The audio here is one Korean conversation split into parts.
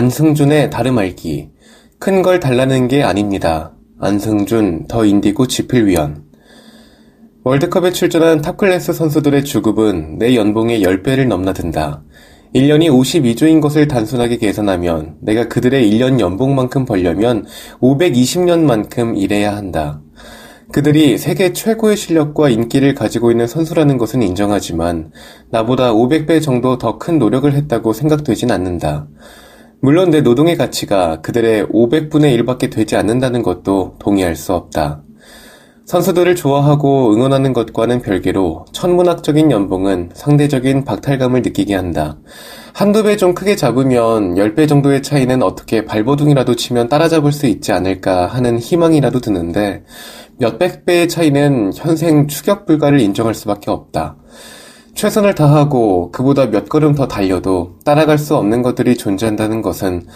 안승준의 다름 알기 큰 걸 달라는 게 아닙니다. 안승준 더 인디고 지필위원 월드컵에 출전한 탑클래스 선수들의 주급은 내 연봉의 10배를 넘나든다. 1년이 52조인 것을 단순하게 계산하면 내가 그들의 1년 연봉만큼 벌려면 520년만큼 일해야 한다. 그들이 세계 최고의 실력과 인기를 가지고 있는 선수라는 것은 인정하지만 나보다 500배 정도 더 큰 노력을 했다고 생각되진 않는다. 물론 내 노동의 가치가 그들의 500분의 1밖에 되지 않는다는 것도 동의할 수 없다. 선수들을 좋아하고 응원하는 것과는 별개로 천문학적인 연봉은 상대적인 박탈감을 느끼게 한다. 한두 배 좀 크게 잡으면 10배 정도의 차이는 어떻게 발버둥이라도 치면 따라잡을 수 있지 않을까 하는 희망이라도 드는데 몇백 배의 차이는 현생 추격 불가를 인정할 수밖에 없다. 최선을 다하고 그보다 몇 걸음 더 달려도 따라갈 수 없는 것들이 존재한다는 것은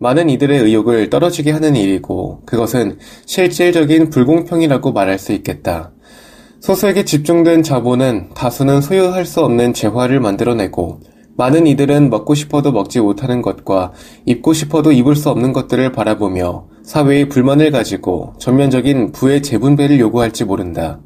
많은 이들의 의욕을 떨어지게 하는 일이고 그것은 실질적인 불공평이라고 말할 수 있겠다. 소수에게 집중된 자본은 다수는 소유할 수 없는 재화를 만들어내고 많은 이들은 먹고 싶어도 먹지 못하는 것과 입고 싶어도 입을 수 없는 것들을 바라보며 사회의 불만을 가지고 전면적인 부의 재분배를 요구할지 모른다.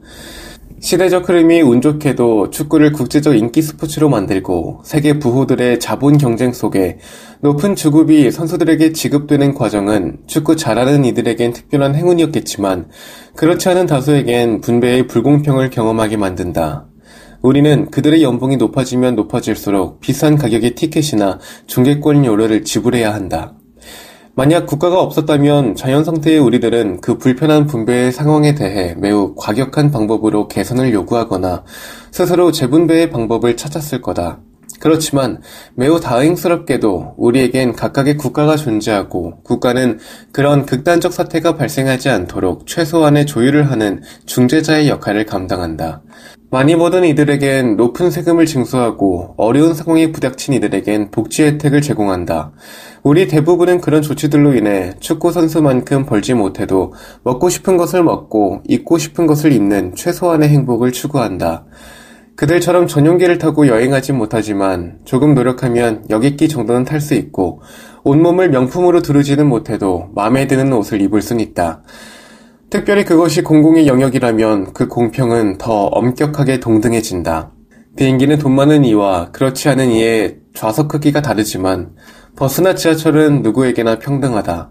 시대적 흐름이 운 좋게도 축구를 국제적 인기 스포츠로 만들고 세계 부호들의 자본 경쟁 속에 높은 주급이 선수들에게 지급되는 과정은 축구 잘하는 이들에겐 특별한 행운이었겠지만 그렇지 않은 다수에겐 분배의 불공평을 경험하게 만든다. 우리는 그들의 연봉이 높아지면 높아질수록 비싼 가격의 티켓이나 중개권료를 지불해야 한다. 만약 국가가 없었다면 자연 상태의 우리들은 그 불편한 분배의 상황에 대해 매우 과격한 방법으로 개선을 요구하거나 스스로 재분배의 방법을 찾았을 거다. 그렇지만 매우 다행스럽게도 우리에겐 각각의 국가가 존재하고 국가는 그런 극단적 사태가 발생하지 않도록 최소한의 조율을 하는 중재자의 역할을 감당한다. 많이 버은 이들에겐 높은 세금을 징수하고 어려운 상황에 부닥친 이들에겐 복지 혜택을 제공한다. 우리 대부분은 그런 조치들로 인해 축구 선수만큼 벌지 못해도 먹고 싶은 것을 먹고 입고 싶은 것을 입는 최소한의 행복을 추구한다. 그들처럼 전용기를 타고 여행하지 못하지만 조금 노력하면 여객기 정도는 탈 수 있고 온몸을 명품으로 두르지는 못해도 마음에 드는 옷을 입을 순 있다. 특별히 그것이 공공의 영역이라면 그 공평은 더 엄격하게 동등해진다. 비행기는 돈 많은 이와 그렇지 않은 이의 좌석 크기가 다르지만 버스나 지하철은 누구에게나 평등하다.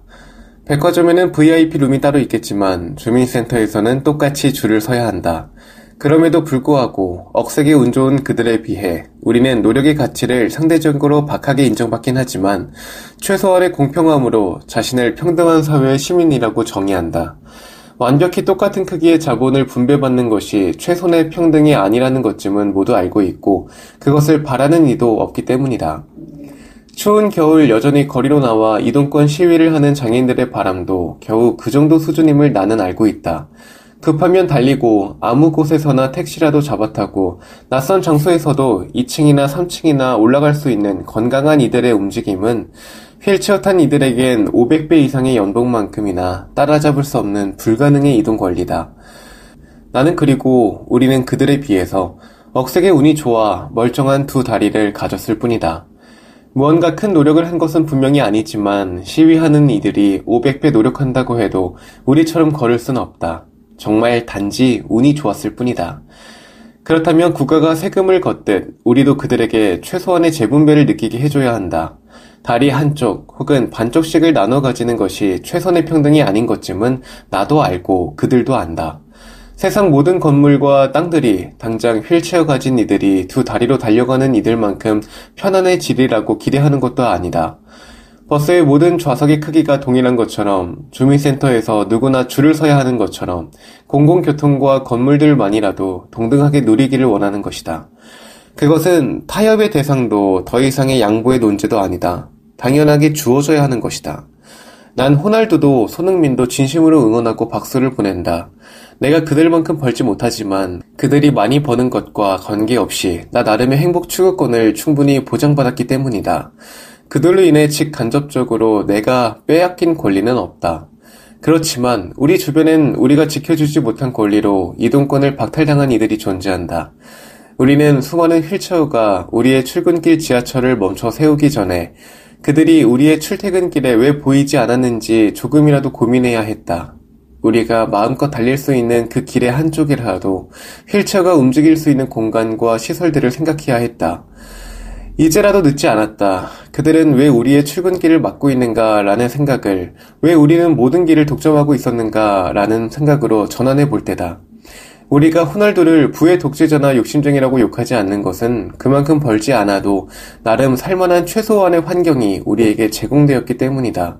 백화점에는 VIP 룸이 따로 있겠지만 주민센터에서는 똑같이 줄을 서야 한다. 그럼에도 불구하고 억세게 운 좋은 그들에 비해 우리는 노력의 가치를 상대적으로 박하게 인정받긴 하지만 최소한의 공평함으로 자신을 평등한 사회의 시민이라고 정의한다. 완벽히 똑같은 크기의 자본을 분배받는 것이 최선의 평등이 아니라는 것쯤은 모두 알고 있고 그것을 바라는 이도 없기 때문이다. 추운 겨울 여전히 거리로 나와 이동권 시위를 하는 장애인들의 바람도 겨우 그 정도 수준임을 나는 알고 있다. 급하면 달리고 아무 곳에서나 택시라도 잡아타고 낯선 장소에서도 2층이나 3층이나 올라갈 수 있는 건강한 이들의 움직임은 휠체어 탄 이들에겐 500배 이상의 연봉만큼이나 따라잡을 수 없는 불가능의 이동 권리다. 나는 그리고 우리는 그들에 비해서 억세게 운이 좋아 멀쩡한 두 다리를 가졌을 뿐이다. 무언가 큰 노력을 한 것은 분명히 아니지만 시위하는 이들이 500배 노력한다고 해도 우리처럼 걸을 순 없다. 정말 단지 운이 좋았을 뿐이다. 그렇다면 국가가 세금을 걷듯 우리도 그들에게 최소한의 재분배를 느끼게 해줘야 한다. 다리 한쪽 혹은 반쪽씩을 나눠 가지는 것이 최선의 평등이 아닌 것쯤은 나도 알고 그들도 안다. 세상 모든 건물과 땅들이 당장 휠체어 가진 이들이 두 다리로 달려가는 이들만큼 편안해지리라고 기대하는 것도 아니다. 버스의 모든 좌석의 크기가 동일한 것처럼 주민센터에서 누구나 줄을 서야 하는 것처럼 공공교통과 건물들만이라도 동등하게 누리기를 원하는 것이다. 그것은 타협의 대상도 더 이상의 양보의 논제도 아니다. 당연하게 주어져야 하는 것이다. 난 호날두도 손흥민도 진심으로 응원하고 박수를 보낸다. 내가 그들만큼 벌지 못하지만 그들이 많이 버는 것과 관계없이 나 나름의 행복 추구권을 충분히 보장받았기 때문이다. 그들로 인해 직간접적으로 내가 빼앗긴 권리는 없다. 그렇지만 우리 주변엔 우리가 지켜주지 못한 권리로 이동권을 박탈당한 이들이 존재한다. 우리는 수많은 휠체어가 우리의 출근길 지하철을 멈춰 세우기 전에 그들이 우리의 출퇴근길에 왜 보이지 않았는지 조금이라도 고민해야 했다. 우리가 마음껏 달릴 수 있는 그 길의 한쪽이라도 휠체어가 움직일 수 있는 공간과 시설들을 생각해야 했다. 이제라도 늦지 않았다. 그들은 왜 우리의 출근길을 막고 있는가 라는 생각을, 왜 우리는 모든 길을 독점하고 있었는가 라는 생각으로 전환해 볼 때다. 우리가 호날두를 부의 독재자나 욕심쟁이라고 욕하지 않는 것은 그만큼 벌지 않아도 나름 살만한 최소한의 환경이 우리에게 제공되었기 때문이다.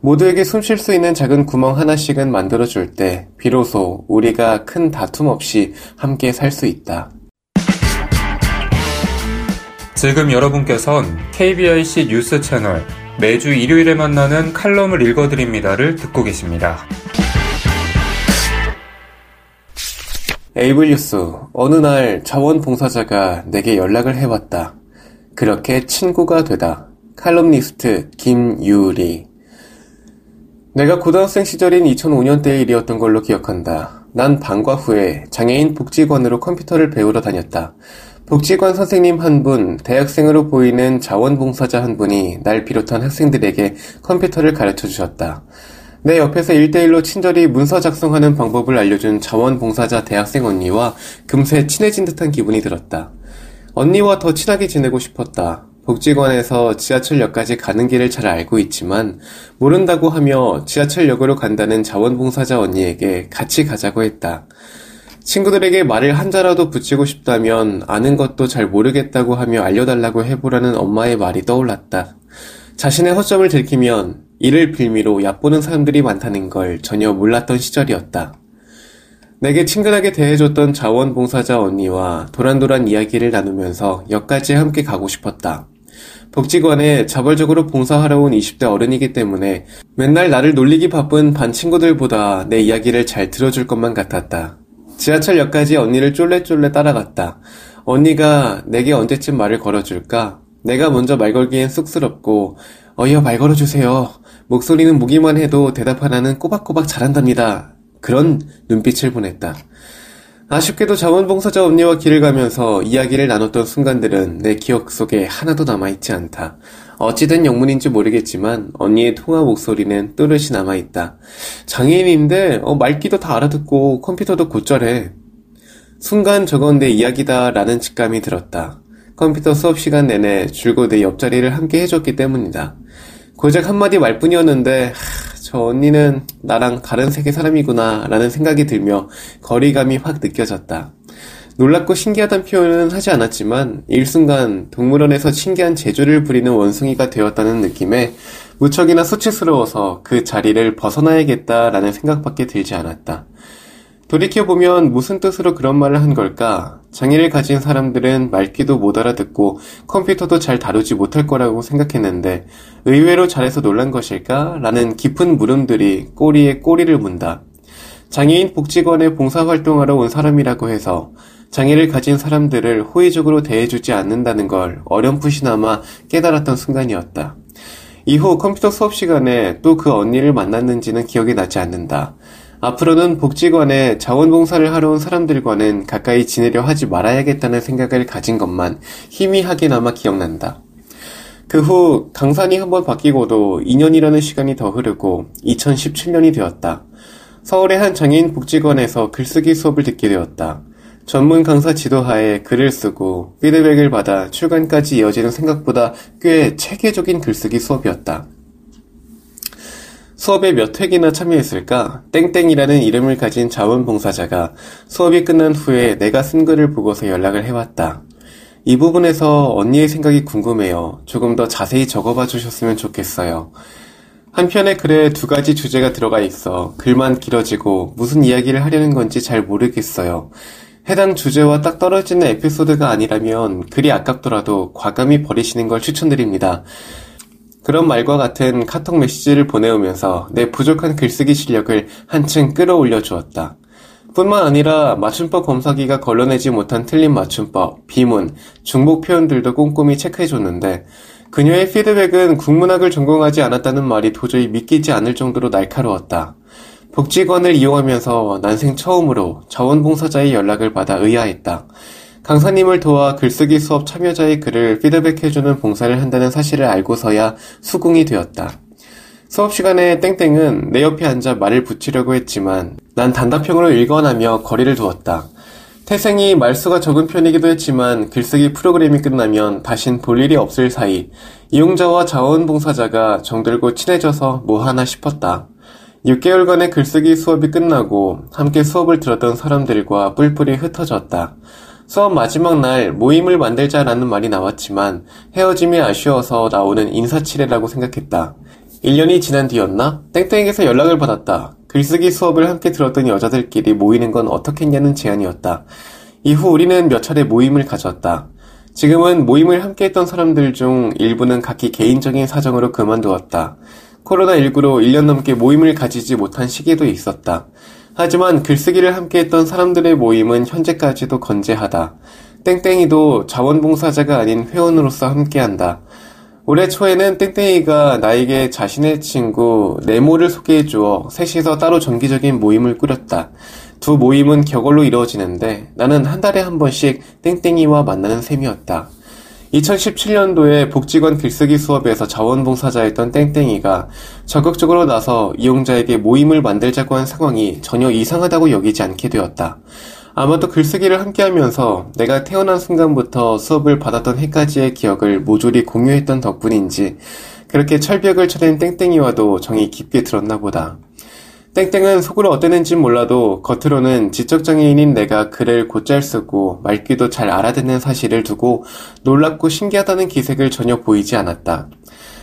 모두에게 숨 쉴 수 있는 작은 구멍 하나씩은 만들어줄 때 비로소 우리가 큰 다툼 없이 함께 살 수 있다. 지금 여러분께선 KBIC 뉴스 채널 매주 일요일에 만나는 칼럼을 읽어드립니다를 듣고 계십니다. 에이블뉴스 어느 날 자원봉사자가 내게 연락을 해왔다. 그렇게 친구가 되다. 칼럼니스트 김유리 내가 고등학생 시절인 2005년대의 일이었던 걸로 기억한다. 난 방과 후에 장애인 복지관으로 컴퓨터를 배우러 다녔다. 복지관 선생님 한 분, 대학생으로 보이는 자원봉사자 한 분이 날 비롯한 학생들에게 컴퓨터를 가르쳐 주셨다. 내 옆에서 일대일로 친절히 문서 작성하는 방법을 알려준 자원봉사자 대학생 언니와 금세 친해진 듯한 기분이 들었다. 언니와 더 친하게 지내고 싶었다. 복지관에서 지하철역까지 가는 길을 잘 알고 있지만 모른다고 하며 지하철역으로 간다는 자원봉사자 언니에게 같이 가자고 했다. 친구들에게 말을 한자라도 붙이고 싶다면 아는 것도 잘 모르겠다고 하며 알려달라고 해보라는 엄마의 말이 떠올랐다. 자신의 허점을 들키면 이를 빌미로 얕보는 사람들이 많다는 걸 전혀 몰랐던 시절이었다. 내게 친근하게 대해줬던 자원봉사자 언니와 도란도란 이야기를 나누면서 역까지 함께 가고 싶었다. 복지관에 자발적으로 봉사하러 온 20대 어른이기 때문에 맨날 나를 놀리기 바쁜 반 친구들보다 내 이야기를 잘 들어줄 것만 같았다. 지하철역까지 언니를 쫄래쫄래 따라갔다. 언니가 내게 언제쯤 말을 걸어줄까? 내가 먼저 말 걸기엔 쑥스럽고 어여 말 걸어주세요. 목소리는 무기만 해도 대답 하나는 꼬박꼬박 잘한답니다. 그런 눈빛을 보냈다. 아쉽게도 자원봉사자 언니와 길을 가면서 이야기를 나눴던 순간들은 내 기억 속에 하나도 남아있지 않다. 어찌된 영문인지 모르겠지만 언니의 통화 목소리는 또렷이 남아있다. 장애인인데 어, 말귀도 다 알아듣고 컴퓨터도 곧잘해. 순간 저건 내 이야기다 라는 직감이 들었다. 컴퓨터 수업 시간 내내 줄곧 내 옆자리를 함께 해줬기 때문이다. 고작 한마디 말뿐이었는데 하, 저 언니는 나랑 다른 세계 사람이구나 라는 생각이 들며 거리감이 확 느껴졌다. 놀랍고 신기하단 표현은 하지 않았지만 일순간 동물원에서 신기한 재주를 부리는 원숭이가 되었다는 느낌에 무척이나 수치스러워서 그 자리를 벗어나야겠다라는 생각밖에 들지 않았다. 돌이켜보면 무슨 뜻으로 그런 말을 한 걸까? 장애를 가진 사람들은 말귀도 못 알아듣고 컴퓨터도 잘 다루지 못할 거라고 생각했는데 의외로 잘해서 놀란 것일까? 라는 깊은 물음들이 꼬리에 꼬리를 문다. 장애인 복지관에 봉사활동하러 온 사람이라고 해서 장애를 가진 사람들을 호의적으로 대해주지 않는다는 걸 어렴풋이나마 깨달았던 순간이었다. 이후 컴퓨터 수업 시간에 또 그 언니를 만났는지는 기억이 나지 않는다. 앞으로는 복지관에 자원봉사를 하러 온 사람들과는 가까이 지내려 하지 말아야겠다는 생각을 가진 것만 희미하게나마 기억난다. 그 후 강산이 한번 바뀌고도 2년이라는 시간이 더 흐르고 2017년이 되었다. 서울의 한 장애인 복지관에서 글쓰기 수업을 듣게 되었다. 전문 강사 지도하에 글을 쓰고 피드백을 받아 출간까지 이어지는 생각보다 꽤 체계적인 글쓰기 수업이었다. 수업에 몇 회기나 참여했을까? 땡땡이라는 이름을 가진 자원봉사자가 수업이 끝난 후에 내가 쓴 글을 보고서 연락을 해왔다. 이 부분에서 언니의 생각이 궁금해요. 조금 더 자세히 적어봐 주셨으면 좋겠어요. 한편의 글에 두 가지 주제가 들어가 있어 글만 길어지고 무슨 이야기를 하려는 건지 잘 모르겠어요. 해당 주제와 딱 떨어지는 에피소드가 아니라면 글이 아깝더라도 과감히 버리시는 걸 추천드립니다. 그런 말과 같은 카톡 메시지를 보내오면서 내 부족한 글쓰기 실력을 한층 끌어올려 주었다. 뿐만 아니라 맞춤법 검사기가 걸러내지 못한 틀린 맞춤법, 비문, 중복 표현들도 꼼꼼히 체크해줬는데 그녀의 피드백은 국문학을 전공하지 않았다는 말이 도저히 믿기지 않을 정도로 날카로웠다. 복지관을 이용하면서 난생 처음으로 자원봉사자의 연락을 받아 의아했다. 강사님을 도와 글쓰기 수업 참여자의 글을 피드백해주는 봉사를 한다는 사실을 알고서야 수긍이 되었다. 수업 시간에 땡땡은 내 옆에 앉아 말을 붙이려고 했지만 난 단답형으로 읽어나며 거리를 두었다. 태생이 말수가 적은 편이기도 했지만 글쓰기 프로그램이 끝나면 다신 볼 일이 없을 사이 이용자와 자원봉사자가 정들고 친해져서 뭐 하나 싶었다. 6개월간의 글쓰기 수업이 끝나고 함께 수업을 들었던 사람들과 뿔뿔이 흩어졌다. 수업 마지막 날 모임을 만들자라는 말이 나왔지만 헤어짐이 아쉬워서 나오는 인사치레라고 생각했다. 1년이 지난 뒤였나? 땡땡에게서 연락을 받았다. 글쓰기 수업을 함께 들었던 여자들끼리 모이는 건 어떻겠냐는 제안이었다. 이후 우리는 몇 차례 모임을 가졌다. 지금은 모임을 함께 했던 사람들 중 일부는 각기 개인적인 사정으로 그만두었다. 코로나19로 1년 넘게 모임을 가지지 못한 시기도 있었다. 하지만 글쓰기를 함께 했던 사람들의 모임은 현재까지도 건재하다. 땡땡이도 자원봉사자가 아닌 회원으로서 함께한다. 올해 초에는 땡땡이가 나에게 자신의 친구 네모를 소개해 주어 셋이서 따로 정기적인 모임을 꾸렸다. 두 모임은 격월로 이루어지는데 나는 한 달에 한 번씩 땡땡이와 만나는 셈이었다. 2017년도에 복지관 글쓰기 수업에서 자원봉사자였던 땡땡이가 적극적으로 나서 이용자에게 모임을 만들자고 한 상황이 전혀 이상하다고 여기지 않게 되었다. 아마도 글쓰기를 함께 하면서 내가 태어난 순간부터 수업을 받았던 해까지의 기억을 모조리 공유했던 덕분인지 그렇게 철벽을 쳐낸 땡땡이와도 정이 깊게 들었나 보다. 땡땡은 속으로 어땠는지 몰라도 겉으로는 지적장애인인 내가 글을 곧잘 쓰고 말귀도 잘 알아듣는 사실을 두고 놀랍고 신기하다는 기색을 전혀 보이지 않았다.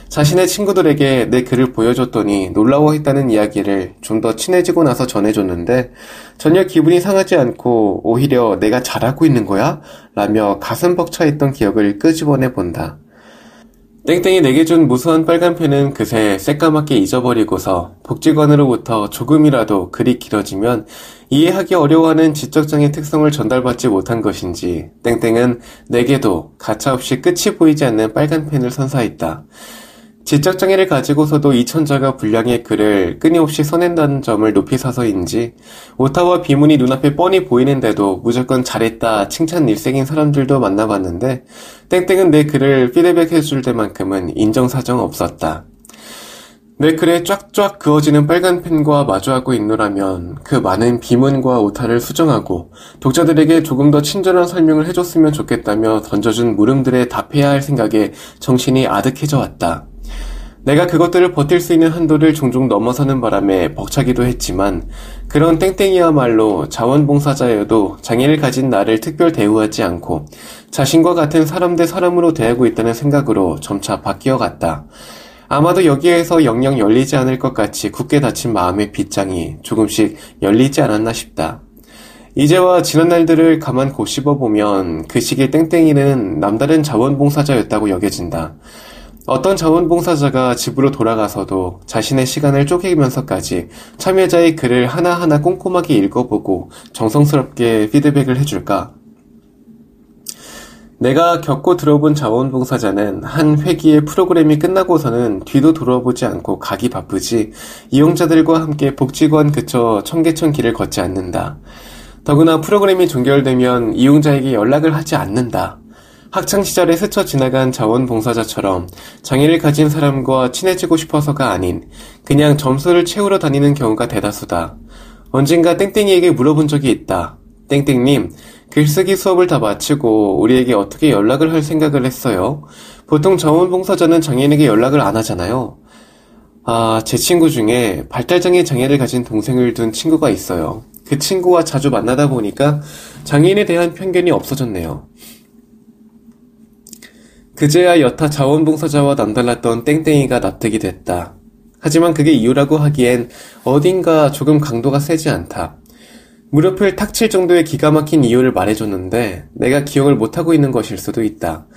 자신의 친구들에게 내 글을 보여줬더니 놀라워했다는 이야기를 좀 더 친해지고 나서 전해줬는데 전혀 기분이 상하지 않고 오히려 내가 잘하고 있는 거야? 라며 가슴 벅차있던 기억을 끄집어내 본다. 땡땡이 내게 준 무수한 빨간 펜은 그새 새까맣게 잊어버리고서 복지관으로부터 조금이라도 글이 길어지면 이해하기 어려워하는 지적장애 특성을 전달받지 못한 것인지 땡땡은 내게도 가차없이 끝이 보이지 않는 빨간 펜을 선사했다. 지적장애를 가지고서도 이 천자가 분량의 글을 끊임없이 써낸다는 점을 높이 사서인지 오타와 비문이 눈앞에 뻔히 보이는데도 무조건 잘했다 칭찬 일색인 사람들도 만나봤는데 땡땡은 내 글을 피드백 해줄 때만큼은 인정사정 없었다. 내 글에 쫙쫙 그어지는 빨간 펜과 마주하고 있노라면 그 많은 비문과 오타를 수정하고 독자들에게 조금 더 친절한 설명을 해줬으면 좋겠다며 던져준 물음들에 답해야 할 생각에 정신이 아득해져 왔다. 내가 그것들을 버틸 수 있는 한도를 종종 넘어서는 바람에 벅차기도 했지만 그런 땡땡이야말로 자원봉사자여도 장애를 가진 나를 특별 대우하지 않고 자신과 같은 사람 대 사람으로 대하고 있다는 생각으로 점차 바뀌어 갔다. 아마도 여기에서 영영 열리지 않을 것 같이 굳게 닫힌 마음의 빗장이 조금씩 열리지 않았나 싶다. 이제와 지난 날들을 가만 고씹어 보면 그 시기 땡땡이는 남다른 자원봉사자였다고 여겨진다. 어떤 자원봉사자가 집으로 돌아가서도 자신의 시간을 쪼개면서까지 참여자의 글을 하나하나 꼼꼼하게 읽어보고 정성스럽게 피드백을 해줄까? 내가 겪고 들어본 자원봉사자는 한 회기의 프로그램이 끝나고서는 뒤도 돌아보지 않고 가기 바쁘지 이용자들과 함께 복지관 그쳐 청계천 길을 걷지 않는다. 더구나 프로그램이 종결되면 이용자에게 연락을 하지 않는다. 학창시절에 스쳐 지나간 자원봉사자처럼 장애를 가진 사람과 친해지고 싶어서가 아닌 그냥 점수를 채우러 다니는 경우가 대다수다. 언젠가 땡땡이에게 물어본 적이 있다. 땡땡님, 글쓰기 수업을 다 마치고 우리에게 어떻게 연락을 할 생각을 했어요? 보통 자원봉사자는 장애인에게 연락을 안 하잖아요. 아, 제 친구 중에 발달장애 장애를 가진 동생을 둔 친구가 있어요. 그 친구와 자주 만나다 보니까 장애인에 대한 편견이 없어졌네요. 그제야 여타 자원봉사자와 남달랐던 땡땡이가 납득이 됐다. 하지만 그게 이유라고 하기엔 어딘가 조금 강도가 세지 않다. 무릎을 탁 칠 정도의 기가 막힌 이유를 말해줬는데 내가 기억을 못하고 있는 것일 수도 있다.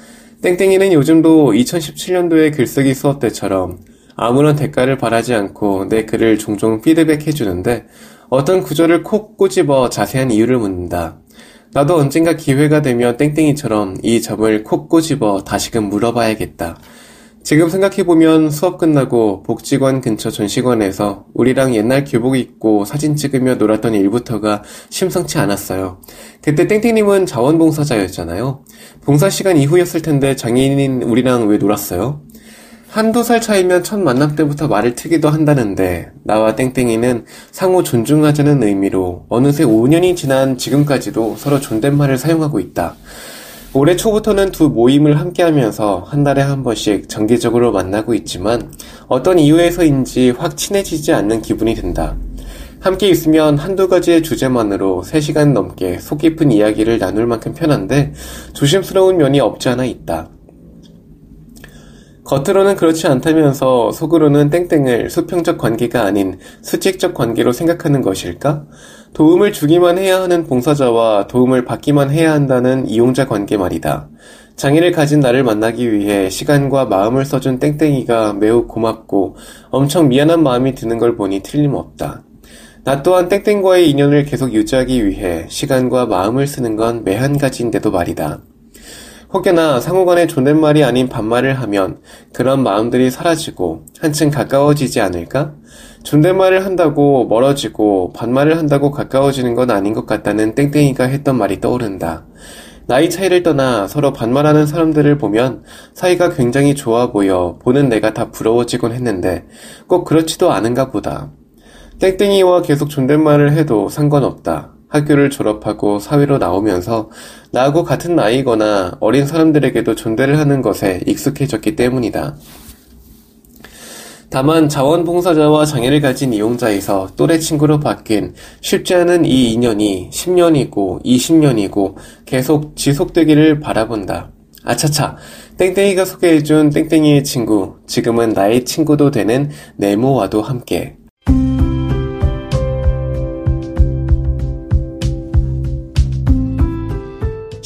땡땡이는 요즘도 2017년도의 글쓰기 수업 때처럼 아무런 대가를 바라지 않고 내 글을 종종 피드백 해주는데 어떤 구절을 콕 꼬집어 자세한 이유를 묻는다. 나도 언젠가 기회가 되면 땡땡이처럼 이 점을 콕 꼬집어 다시금 물어봐야겠다. 지금 생각해보면 수업 끝나고 복지관 근처 전시관에서 우리랑 옛날 교복 입고 사진 찍으며 놀았던 일부터가 심상치 않았어요. 그때 땡땡님은 자원봉사자였잖아요. 봉사 시간 이후였을 텐데 장애인인 우리랑 왜 놀았어요? 한두 살 차이면 첫 만남 때부터 말을 트기도 한다는데 나와 땡땡이는 상호 존중하자는 의미로 어느새 5년이 지난 지금까지도 서로 존댓말을 사용하고 있다. 올해 초부터는 두 모임을 함께 하면서 한 달에 한 번씩 정기적으로 만나고 있지만 어떤 이유에서인지 확 친해지지 않는 기분이 든다. 함께 있으면 한두 가지의 주제만으로 3시간 넘게 속 깊은 이야기를 나눌 만큼 편한데 조심스러운 면이 없지 않아 있다. 겉으로는 그렇지 않다면서 속으로는 땡땡을 수평적 관계가 아닌 수직적 관계로 생각하는 것일까? 도움을 주기만 해야 하는 봉사자와 도움을 받기만 해야 한다는 이용자 관계 말이다. 장애를 가진 나를 만나기 위해 시간과 마음을 써준 땡땡이가 매우 고맙고 엄청 미안한 마음이 드는 걸 보니 틀림없다. 나 또한 땡땡과의 인연을 계속 유지하기 위해 시간과 마음을 쓰는 건 매한 가지인데도 말이다. 혹여나 상호간의 존댓말이 아닌 반말을 하면 그런 마음들이 사라지고 한층 가까워지지 않을까? 존댓말을 한다고 멀어지고 반말을 한다고 가까워지는 건 아닌 것 같다는 땡땡이가 했던 말이 떠오른다. 나이 차이를 떠나 서로 반말하는 사람들을 보면 사이가 굉장히 좋아 보여 보는 내가 다 부러워지곤 했는데 꼭 그렇지도 않은가 보다. 땡땡이와 계속 존댓말을 해도 상관없다. 학교를 졸업하고 사회로 나오면서 나하고 같은 나이거나 어린 사람들에게도 존대를 하는 것에 익숙해졌기 때문이다. 다만 자원봉사자와 장애를 가진 이용자에서 또래 친구로 바뀐 쉽지 않은 이 인연이 10년이고 20년이고 계속 지속되기를 바라본다. 아차차, 땡땡이가 소개해준 땡땡이의 친구, 지금은 나의 친구도 되는 네모와도 함께.